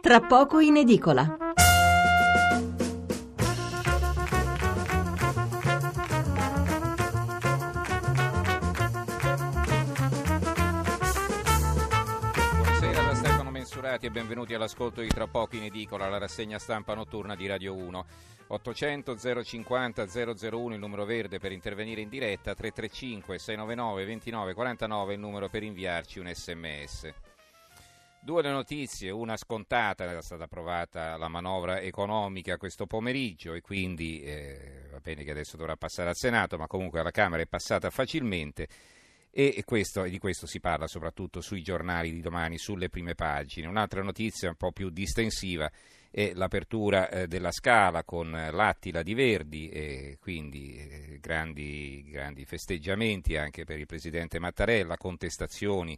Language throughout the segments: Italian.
Tra poco in edicola. Mensurati e benvenuti all'ascolto di Tra poco in edicola, la rassegna stampa notturna di Radio 1. 800 050 001 il numero verde per intervenire in diretta, 335 699 29 49 il numero per inviarci un sms. Due le notizie, una scontata, era stata approvata la manovra economica questo pomeriggio e quindi eh, va bene che adesso dovrà passare al Senato, ma comunque alla Camera è passata facilmente e questo, di questo si parla soprattutto sui giornali di domani, sulle prime pagine. Un'altra notizia un po' più distensiva è l'apertura eh, della Scala con l'Attila di Verdi e quindi eh, grandi, grandi festeggiamenti anche per il Presidente Mattarella, contestazioni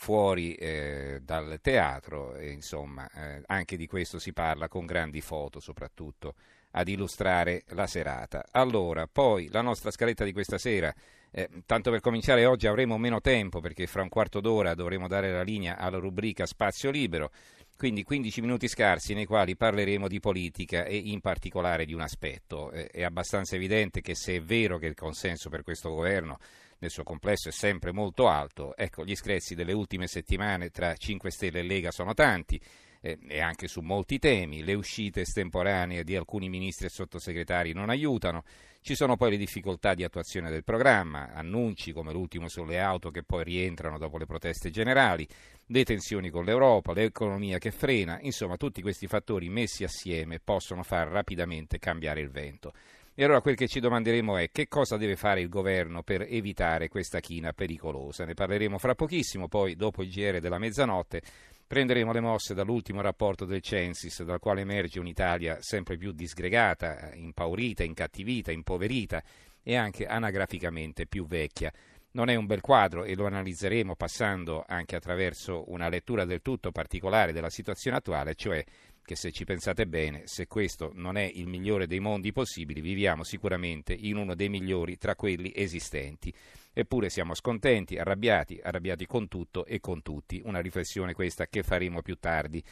fuori eh, dal teatro e insomma eh, anche di questo si parla con grandi foto soprattutto ad illustrare la serata. Allora, poi la nostra scaletta di questa sera, eh, tanto per cominciare oggi avremo meno tempo perché fra un quarto d'ora dovremo dare la linea alla rubrica Spazio Libero, quindi 15 minuti scarsi nei quali parleremo di politica e in particolare di un aspetto. Eh, è abbastanza evidente che se è vero che il consenso per questo governo nel suo complesso è sempre molto alto. Ecco, gli screzi delle ultime settimane tra 5 Stelle e Lega sono tanti eh, e anche su molti temi. Le uscite estemporanee di alcuni ministri e sottosegretari non aiutano. Ci sono poi le difficoltà di attuazione del programma, annunci come l'ultimo sulle auto che poi rientrano dopo le proteste generali, le tensioni con l'Europa, l'economia che frena, insomma tutti questi fattori messi assieme possono far rapidamente cambiare il vento. E allora quel che ci domanderemo è che cosa deve fare il governo per evitare questa china pericolosa. Ne parleremo fra pochissimo, poi dopo il GR della mezzanotte prenderemo le mosse dall'ultimo rapporto del Censis, dal quale emerge un'Italia sempre più disgregata, impaurita, incattivita, impoverita e anche anagraficamente più vecchia. Non è un bel quadro e lo analizzeremo passando anche attraverso una lettura del tutto particolare della situazione attuale, cioè che se ci pensate bene, se questo non è il migliore dei mondi possibili, viviamo sicuramente in uno dei migliori tra quelli esistenti. Eppure siamo scontenti, arrabbiati, arrabbiati con tutto e con tutti. Una riflessione questa che faremo più tardi.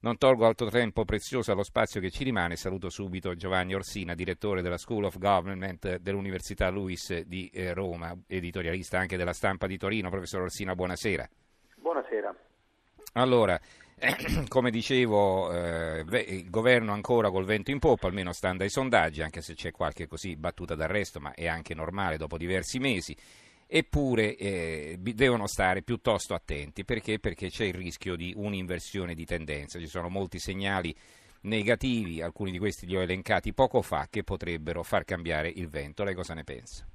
Non tolgo altro tempo prezioso allo spazio che ci rimane. Saluto subito Giovanni Orsina, direttore della School of Government dell'Università Luis di eh, Roma, editorialista anche della stampa di Torino. Professor Orsina, buonasera. Buonasera. Allora, come dicevo, eh, il governo ancora col vento in poppa, almeno stando ai sondaggi, anche se c'è qualche così battuta d'arresto, ma è anche normale dopo diversi mesi. Eppure eh, devono stare piuttosto attenti perché? perché c'è il rischio di un'inversione di tendenza. Ci sono molti segnali negativi, alcuni di questi li ho elencati poco fa, che potrebbero far cambiare il vento. Lei cosa ne pensa?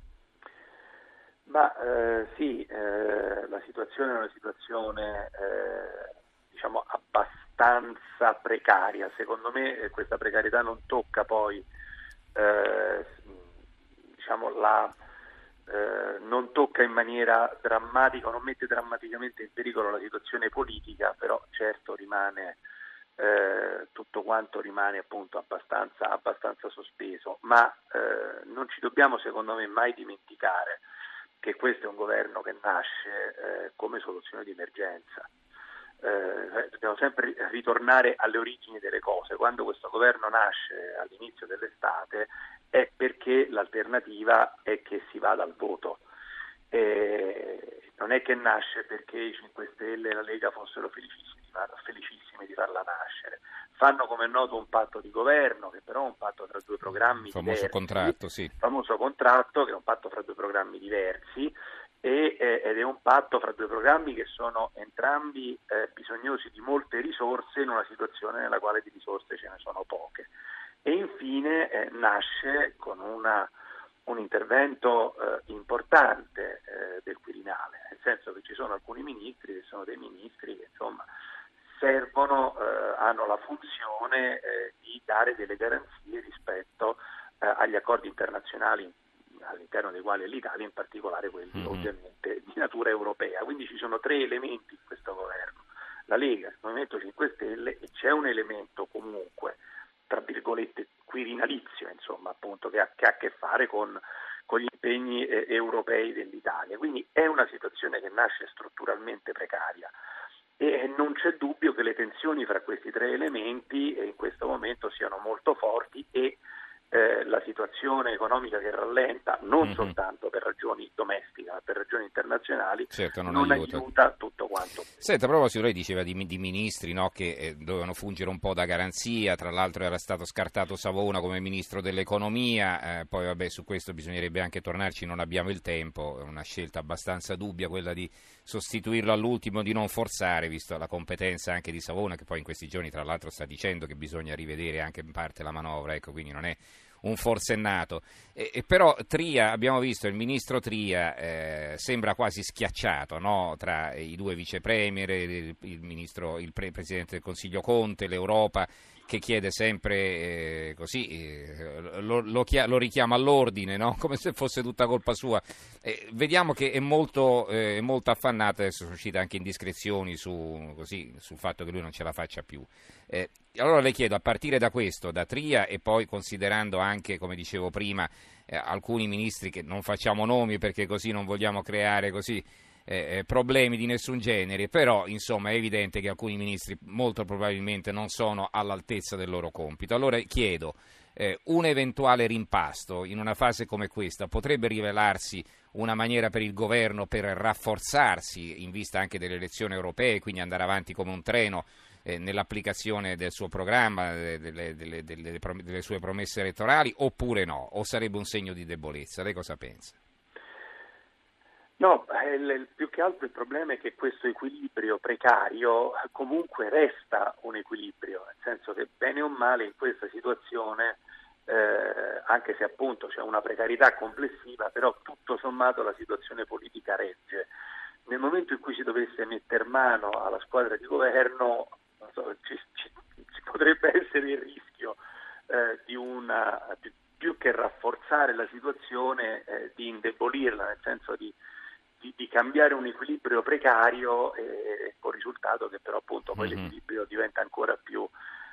Ma eh, sì, eh, la situazione è una situazione eh, diciamo, abbastanza precaria. Secondo me eh, questa precarietà non tocca poi eh, diciamo, la, eh, non tocca in maniera drammatica, non mette drammaticamente in pericolo la situazione politica, però certo rimane eh, tutto quanto rimane appunto abbastanza, abbastanza sospeso. Ma eh, non ci dobbiamo secondo me mai dimenticare che questo è un governo che nasce eh, come soluzione di emergenza eh, dobbiamo sempre ritornare alle origini delle cose. Quando questo governo nasce all'inizio dell'estate è perché l'alternativa è che si vada al voto. Eh, non è che nasce perché i 5 Stelle e la Lega fossero felicissimi di, farla, felicissimi di farla nascere. Fanno come è noto un patto di governo, che però è un patto tra due programmi il famoso diversi. Contratto, sì. Il famoso contratto, che è un patto fra due programmi diversi, e, eh, ed è un patto fra due programmi che sono entrambi eh, bisognosi di molte risorse in una situazione nella quale di risorse ce ne sono poche. E infine eh, nasce con una, un intervento eh, importante eh, del Quirinale, nel senso che ci sono alcuni ministri che sono dei ministri che insomma servono, eh, hanno la funzione di dare delle garanzie rispetto agli accordi internazionali all'interno dei quali è l'Italia, in particolare quelli mm-hmm. ovviamente di natura europea. Quindi ci sono tre elementi in questo governo, la Lega, il Movimento 5 Stelle e c'è un elemento comunque, tra virgolette, quirinalizio, insomma, appunto, che ha, che ha a che fare con, con gli impegni eh, europei dell'Italia. Quindi è una situazione che nasce strutturalmente precaria. e non c'è dubbio che le tensioni fra questi tre elementi in questo momento siano molto forti e eh, la situazione economica che rallenta, non mm-hmm. soltanto per ragioni domestiche, ma per ragioni internazionali, certo, non, non aiuta. aiuta. tutto quanto. Senta, a proposito, lei diceva di, di ministri no, che eh, dovevano fungere un po' da garanzia, tra l'altro era stato scartato Savona come ministro dell'economia, eh, poi vabbè su questo bisognerebbe anche tornarci, non abbiamo il tempo, è una scelta abbastanza dubbia quella di sostituirlo all'ultimo, di non forzare, visto la competenza anche di Savona, che poi in questi giorni tra l'altro sta dicendo che bisogna rivedere anche in parte la manovra, ecco, quindi non è un forsennato. E, e però Tria, abbiamo visto il ministro Tria, eh, sembra quasi schiacciato no? tra i due vicepremier, il, il, ministro, il pre- presidente del Consiglio Conte, l'Europa che chiede sempre eh, così, eh, lo, lo, lo, richiama all'ordine, no? come se fosse tutta colpa sua. Eh, vediamo che è molto, eh, è molto affannata, adesso sono uscite anche indiscrezioni su, così, sul fatto che lui non ce la faccia più. Eh, allora le chiedo, a partire da questo, da Tria e poi considerando anche, come dicevo prima, eh, alcuni ministri che non facciamo nomi perché così non vogliamo creare così eh, eh, problemi di nessun genere, però insomma è evidente che alcuni ministri molto probabilmente non sono all'altezza del loro compito. Allora chiedo, eh, un eventuale rimpasto in una fase come questa potrebbe rivelarsi una maniera per il governo per rafforzarsi in vista anche delle elezioni europee, quindi andare avanti come un treno eh, nell'applicazione del suo programma, delle, delle, delle, delle sue promesse elettorali, oppure no? O sarebbe un segno di debolezza? Lei cosa pensa? No, il, più che altro il problema è che questo equilibrio precario comunque resta un equilibrio, nel senso che bene o male in questa situazione, eh, anche se appunto c'è una precarietà complessiva, però tutto sommato la situazione politica regge. Nel momento in cui si dovesse mettere mano alla squadra di governo, so, ci, ci, ci, potrebbe essere il rischio eh, di una, più, più, che rafforzare la situazione, eh, di indebolirla, nel senso di di, di, cambiare un equilibrio precario e con il risultato che però appunto poi mm-hmm. l'equilibrio diventa ancora più,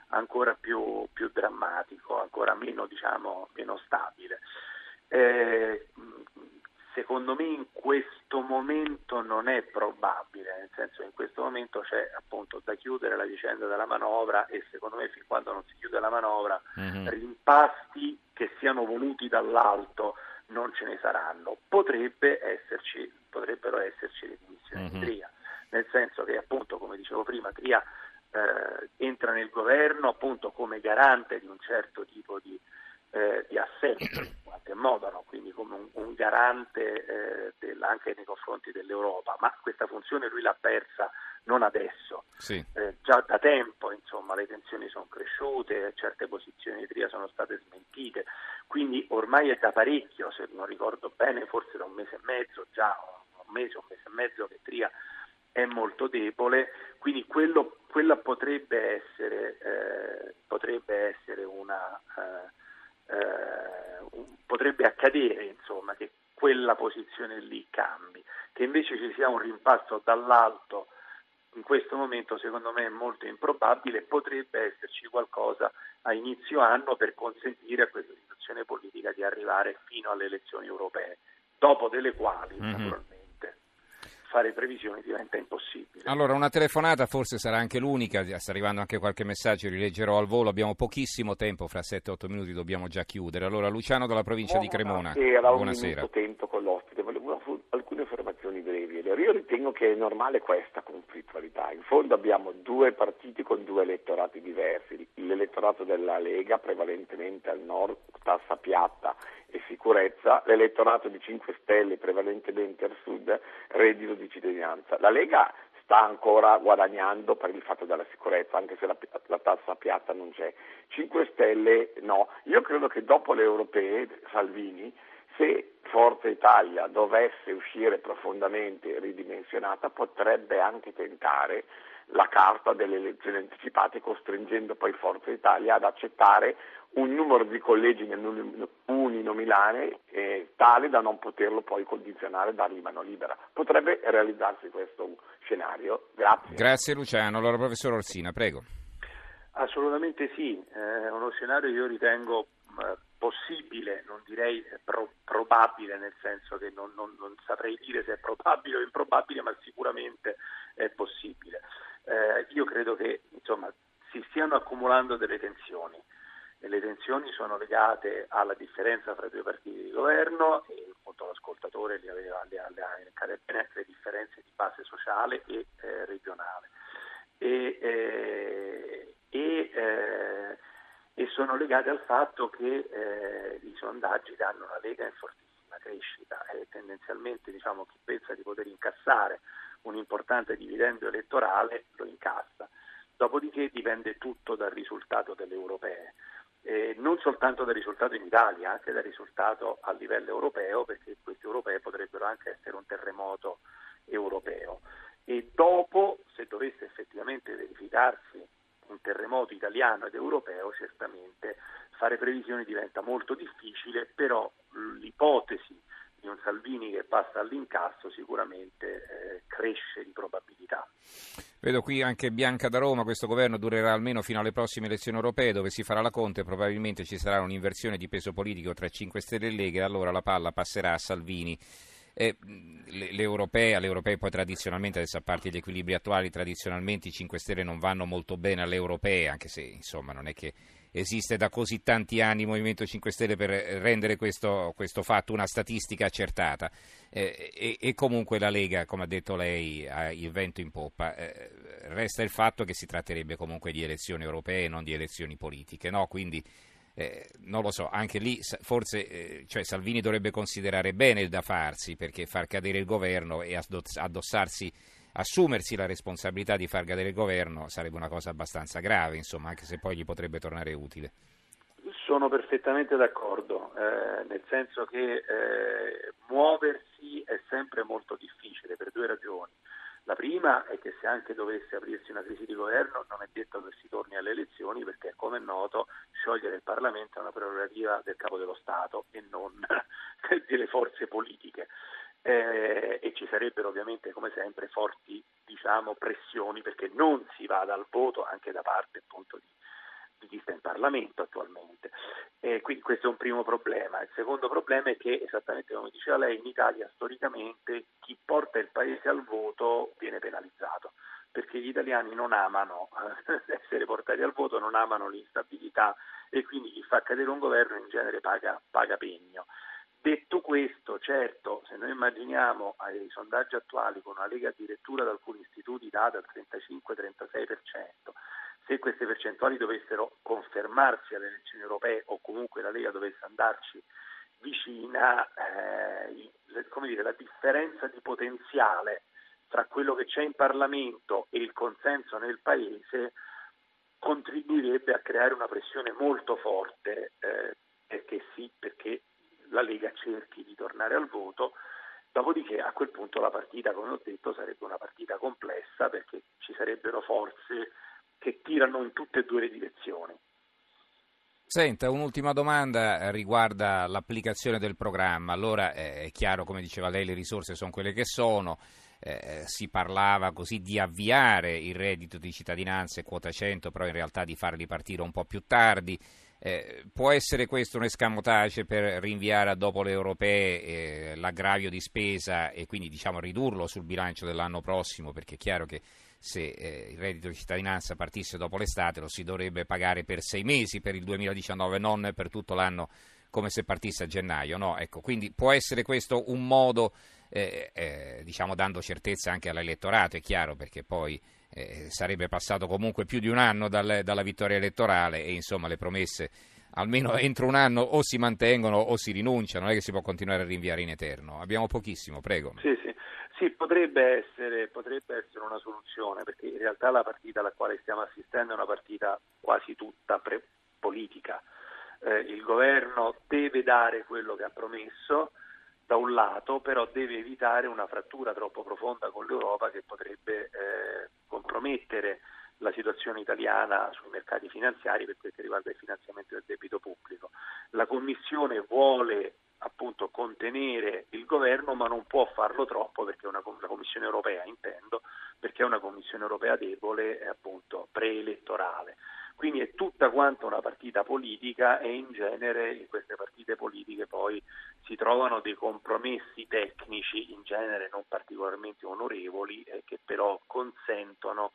ancora più, più drammatico, ancora meno, diciamo, meno stabile. Eh, secondo me in questo momento non è probabile, nel senso che in questo momento c'è appunto da chiudere la vicenda della manovra e secondo me fin quando non si chiude la manovra mm-hmm. rimpasti che siano voluti dall'alto non ce ne saranno. Potrebbe esserci, potrebbero esserci le dimissioni mm-hmm. di mhm. Tria, nel senso che appunto, come dicevo prima, Tria eh, entra nel governo appunto come garante di un certo tipo di, eh, di assetto, in qualche modo, no? quindi come un, un garante eh, del, anche nei confronti dell'Europa, ma questa funzione lui l'ha persa non adesso, sì. eh, già da tempo insomma, le tensioni sono cresciute, certe posizioni di Tria sono state smentite, quindi ormai è da parecchio, se non ricordo bene, forse da un mese e mezzo, già un mese, un mese e mezzo che Tria è molto debole, quindi quello, quella potrebbe essere, eh, potrebbe essere una... Eh, eh, potrebbe accadere insomma, che quella posizione lì cambi, che invece ci sia un rimpasto dall'alto in questo momento secondo me è molto improbabile, potrebbe esserci qualcosa a inizio anno per consentire a questa situazione politica di arrivare fino alle elezioni europee, dopo delle quali mm-hmm. naturalmente fare previsioni diventa impossibile. Allora una telefonata forse sarà anche l'unica, sta arrivando anche qualche messaggio, rileggerò al volo, abbiamo pochissimo tempo, fra 7-8 minuti dobbiamo già chiudere. Allora Luciano dalla provincia Buona di Cremona, buonasera. Un tempo con l'ospite, volevo alcune brevi. Io ritengo che è normale questa conflittualità. In fondo abbiamo due partiti con due elettorati diversi. L'elettorato della Lega, prevalentemente al nord, tassa piatta e sicurezza, l'elettorato di 5 Stelle, prevalentemente al sud, reddito di cittadinanza. La Lega sta ancora guadagnando per il fatto della sicurezza, anche se la, la, tassa piatta non c'è. 5 Stelle no. Io credo che dopo le europee, Salvini, se Forza Italia dovesse uscire profondamente ridimensionata, potrebbe anche tentare la carta delle elezioni anticipate, costringendo poi Forza Italia ad accettare un numero di collegi uninominale eh, tale da non poterlo poi condizionare dargli mano libera. Potrebbe realizzarsi questo scenario. Grazie. Grazie Luciano. Allora professor Orsina, prego. Assolutamente sì, è eh, uno scenario che io ritengo eh, possibile, non direi pro- probabile, nel senso che non, non, non, saprei dire se è probabile o improbabile, ma sicuramente è possibile. eh, io credo che insomma, si stiano accumulando delle tensioni e le tensioni sono legate alla differenza fra i due partiti di governo e appunto l'ascoltatore le aveva le, le, le, bene le differenze di base sociale e eh, regionale. E, eh, e, eh, e, sono legate al fatto che eh, i sondaggi danno una Lega in fortissima crescita e tendenzialmente diciamo, chi pensa di poter incassare un importante dividendo elettorale lo incassa. Dopodiché dipende tutto dal risultato delle europee eh, non soltanto dal risultato in Italia, anche dal risultato a livello europeo, perché questi europei potrebbero anche essere un terremoto europeo. E dopo, se dovesse effettivamente verificarsi terremoto italiano ed europeo, certamente fare previsioni diventa molto difficile, però l'ipotesi di un Salvini che passa all'incasso sicuramente eh, cresce di probabilità. Vedo qui anche Bianca da Roma, questo governo durerà almeno fino alle prossime elezioni europee dove si farà la Conte, probabilmente ci sarà un'inversione di peso politico tra 5 Stelle e Lega e allora la palla passerà a Salvini. Eh, le, le, europee, alle europee poi tradizionalmente, adesso a parte gli equilibri attuali, tradizionalmente i 5 Stelle non vanno molto bene alle europee, anche se insomma non è che esiste da così tanti anni il Movimento 5 Stelle per rendere questo, questo fatto una statistica accertata eh, e, e, comunque la Lega, come ha detto lei, ha il vento in poppa. Eh, resta il fatto che si tratterebbe comunque di elezioni europee non di elezioni politiche, no? quindi eh, non lo so, anche lì forse eh, cioè Salvini dovrebbe considerare bene il da farsi perché far cadere il governo e addossarsi assumersi la responsabilità di far cadere il governo sarebbe una cosa abbastanza grave, insomma, anche se poi gli potrebbe tornare utile. Sono perfettamente d'accordo, eh, nel senso che eh, muoversi è sempre molto difficile per due ragioni. La prima è che se anche dovesse aprirsi una crisi di governo non è detto che si torni alle elezioni perché come è noto sciogliere il Parlamento è una prerogativa del capo dello Stato e non delle forze politiche. Eh, e ci sarebbero ovviamente come sempre forti diciamo, pressioni perché non si vada al voto anche da parte appunto di, sta in Parlamento attualmente. Eh, quindi questo è un primo problema. Il secondo problema è che, esattamente come diceva lei, in Italia storicamente chi porta il paese al voto viene penalizzato perché gli italiani non amano eh, essere portati al voto, non amano l'instabilità e quindi chi fa cadere un governo in genere paga, paga pegno. Detto questo, certo, se noi immaginiamo i sondaggi attuali con una Lega addirittura da alcuni istituti data al 35-36%, se queste percentuali dovessero confermarsi alle elezioni europee o comunque la Lega dovesse andarci vicina, eh, dire, la differenza di potenziale tra quello che c'è in Parlamento e il consenso nel Paese contribuirebbe a creare una pressione molto forte eh, perché sì, perché la Lega cerchi di tornare al voto, dopodiché a quel punto la partita, come ho detto, sarebbe una partita complessa perché ci sarebbero forze che tirano in tutte e due le direzioni. Senta, un'ultima domanda riguarda l'applicazione del programma. Allora eh, è chiaro, come diceva lei, le risorse sono quelle che sono. Eh, si parlava così di avviare il reddito di cittadinanza e quota 100, però in realtà di farli partire un po' più tardi. Eh, può essere questo un escamotage per rinviare a dopo le europee eh, l'aggravio di spesa e quindi diciamo, ridurlo sul bilancio dell'anno prossimo? Perché è chiaro che se eh, il reddito di cittadinanza partisse dopo l'estate lo si dovrebbe pagare per sei mesi per il 2019, non per tutto l'anno come se partisse a gennaio. No? Ecco, quindi può essere questo un modo, eh, eh, diciamo, dando certezza anche all'elettorato, è chiaro, perché poi eh, sarebbe passato comunque più di un anno dal, dalla vittoria elettorale e insomma le promesse almeno entro un anno o si mantengono o si rinunciano, non è che si può continuare a rinviare in eterno. Abbiamo pochissimo, prego. Sì, sì. sì potrebbe, essere, potrebbe essere, una soluzione, perché in realtà la partita alla quale stiamo assistendo è una partita quasi tutta pre- politica. Eh, il governo deve dare quello che ha promesso, da un lato, però deve evitare una frattura troppo profonda con l'Europa che potrebbe eh, compromettere la situazione italiana sui mercati finanziari per quel che riguarda il finanziamento del debito pubblico. La Commissione vuole appunto contenere il governo ma non può farlo troppo perché è una, la Commissione europea intendo perché è una Commissione europea debole e appunto preelettorale. Quindi è tutta quanta una partita politica e in genere in queste partite politiche poi si trovano dei compromessi tecnici, in genere non particolarmente onorevoli, eh, che però consentono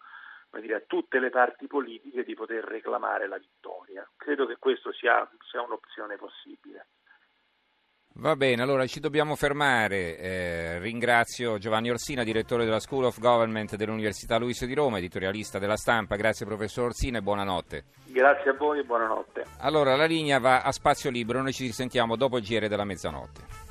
dire, a tutte le parti politiche di poter reclamare la vittoria. Credo che questo sia, sia un'opzione possibile. Va bene, allora ci dobbiamo fermare. Eh, ringrazio Giovanni Orsina, direttore della School of Government dell'Università Luiso di Roma, editorialista della stampa. Grazie professor Orsina e buonanotte. Grazie a voi e buonanotte. Allora la linea va a spazio libero, noi ci risentiamo dopo il GR della mezzanotte.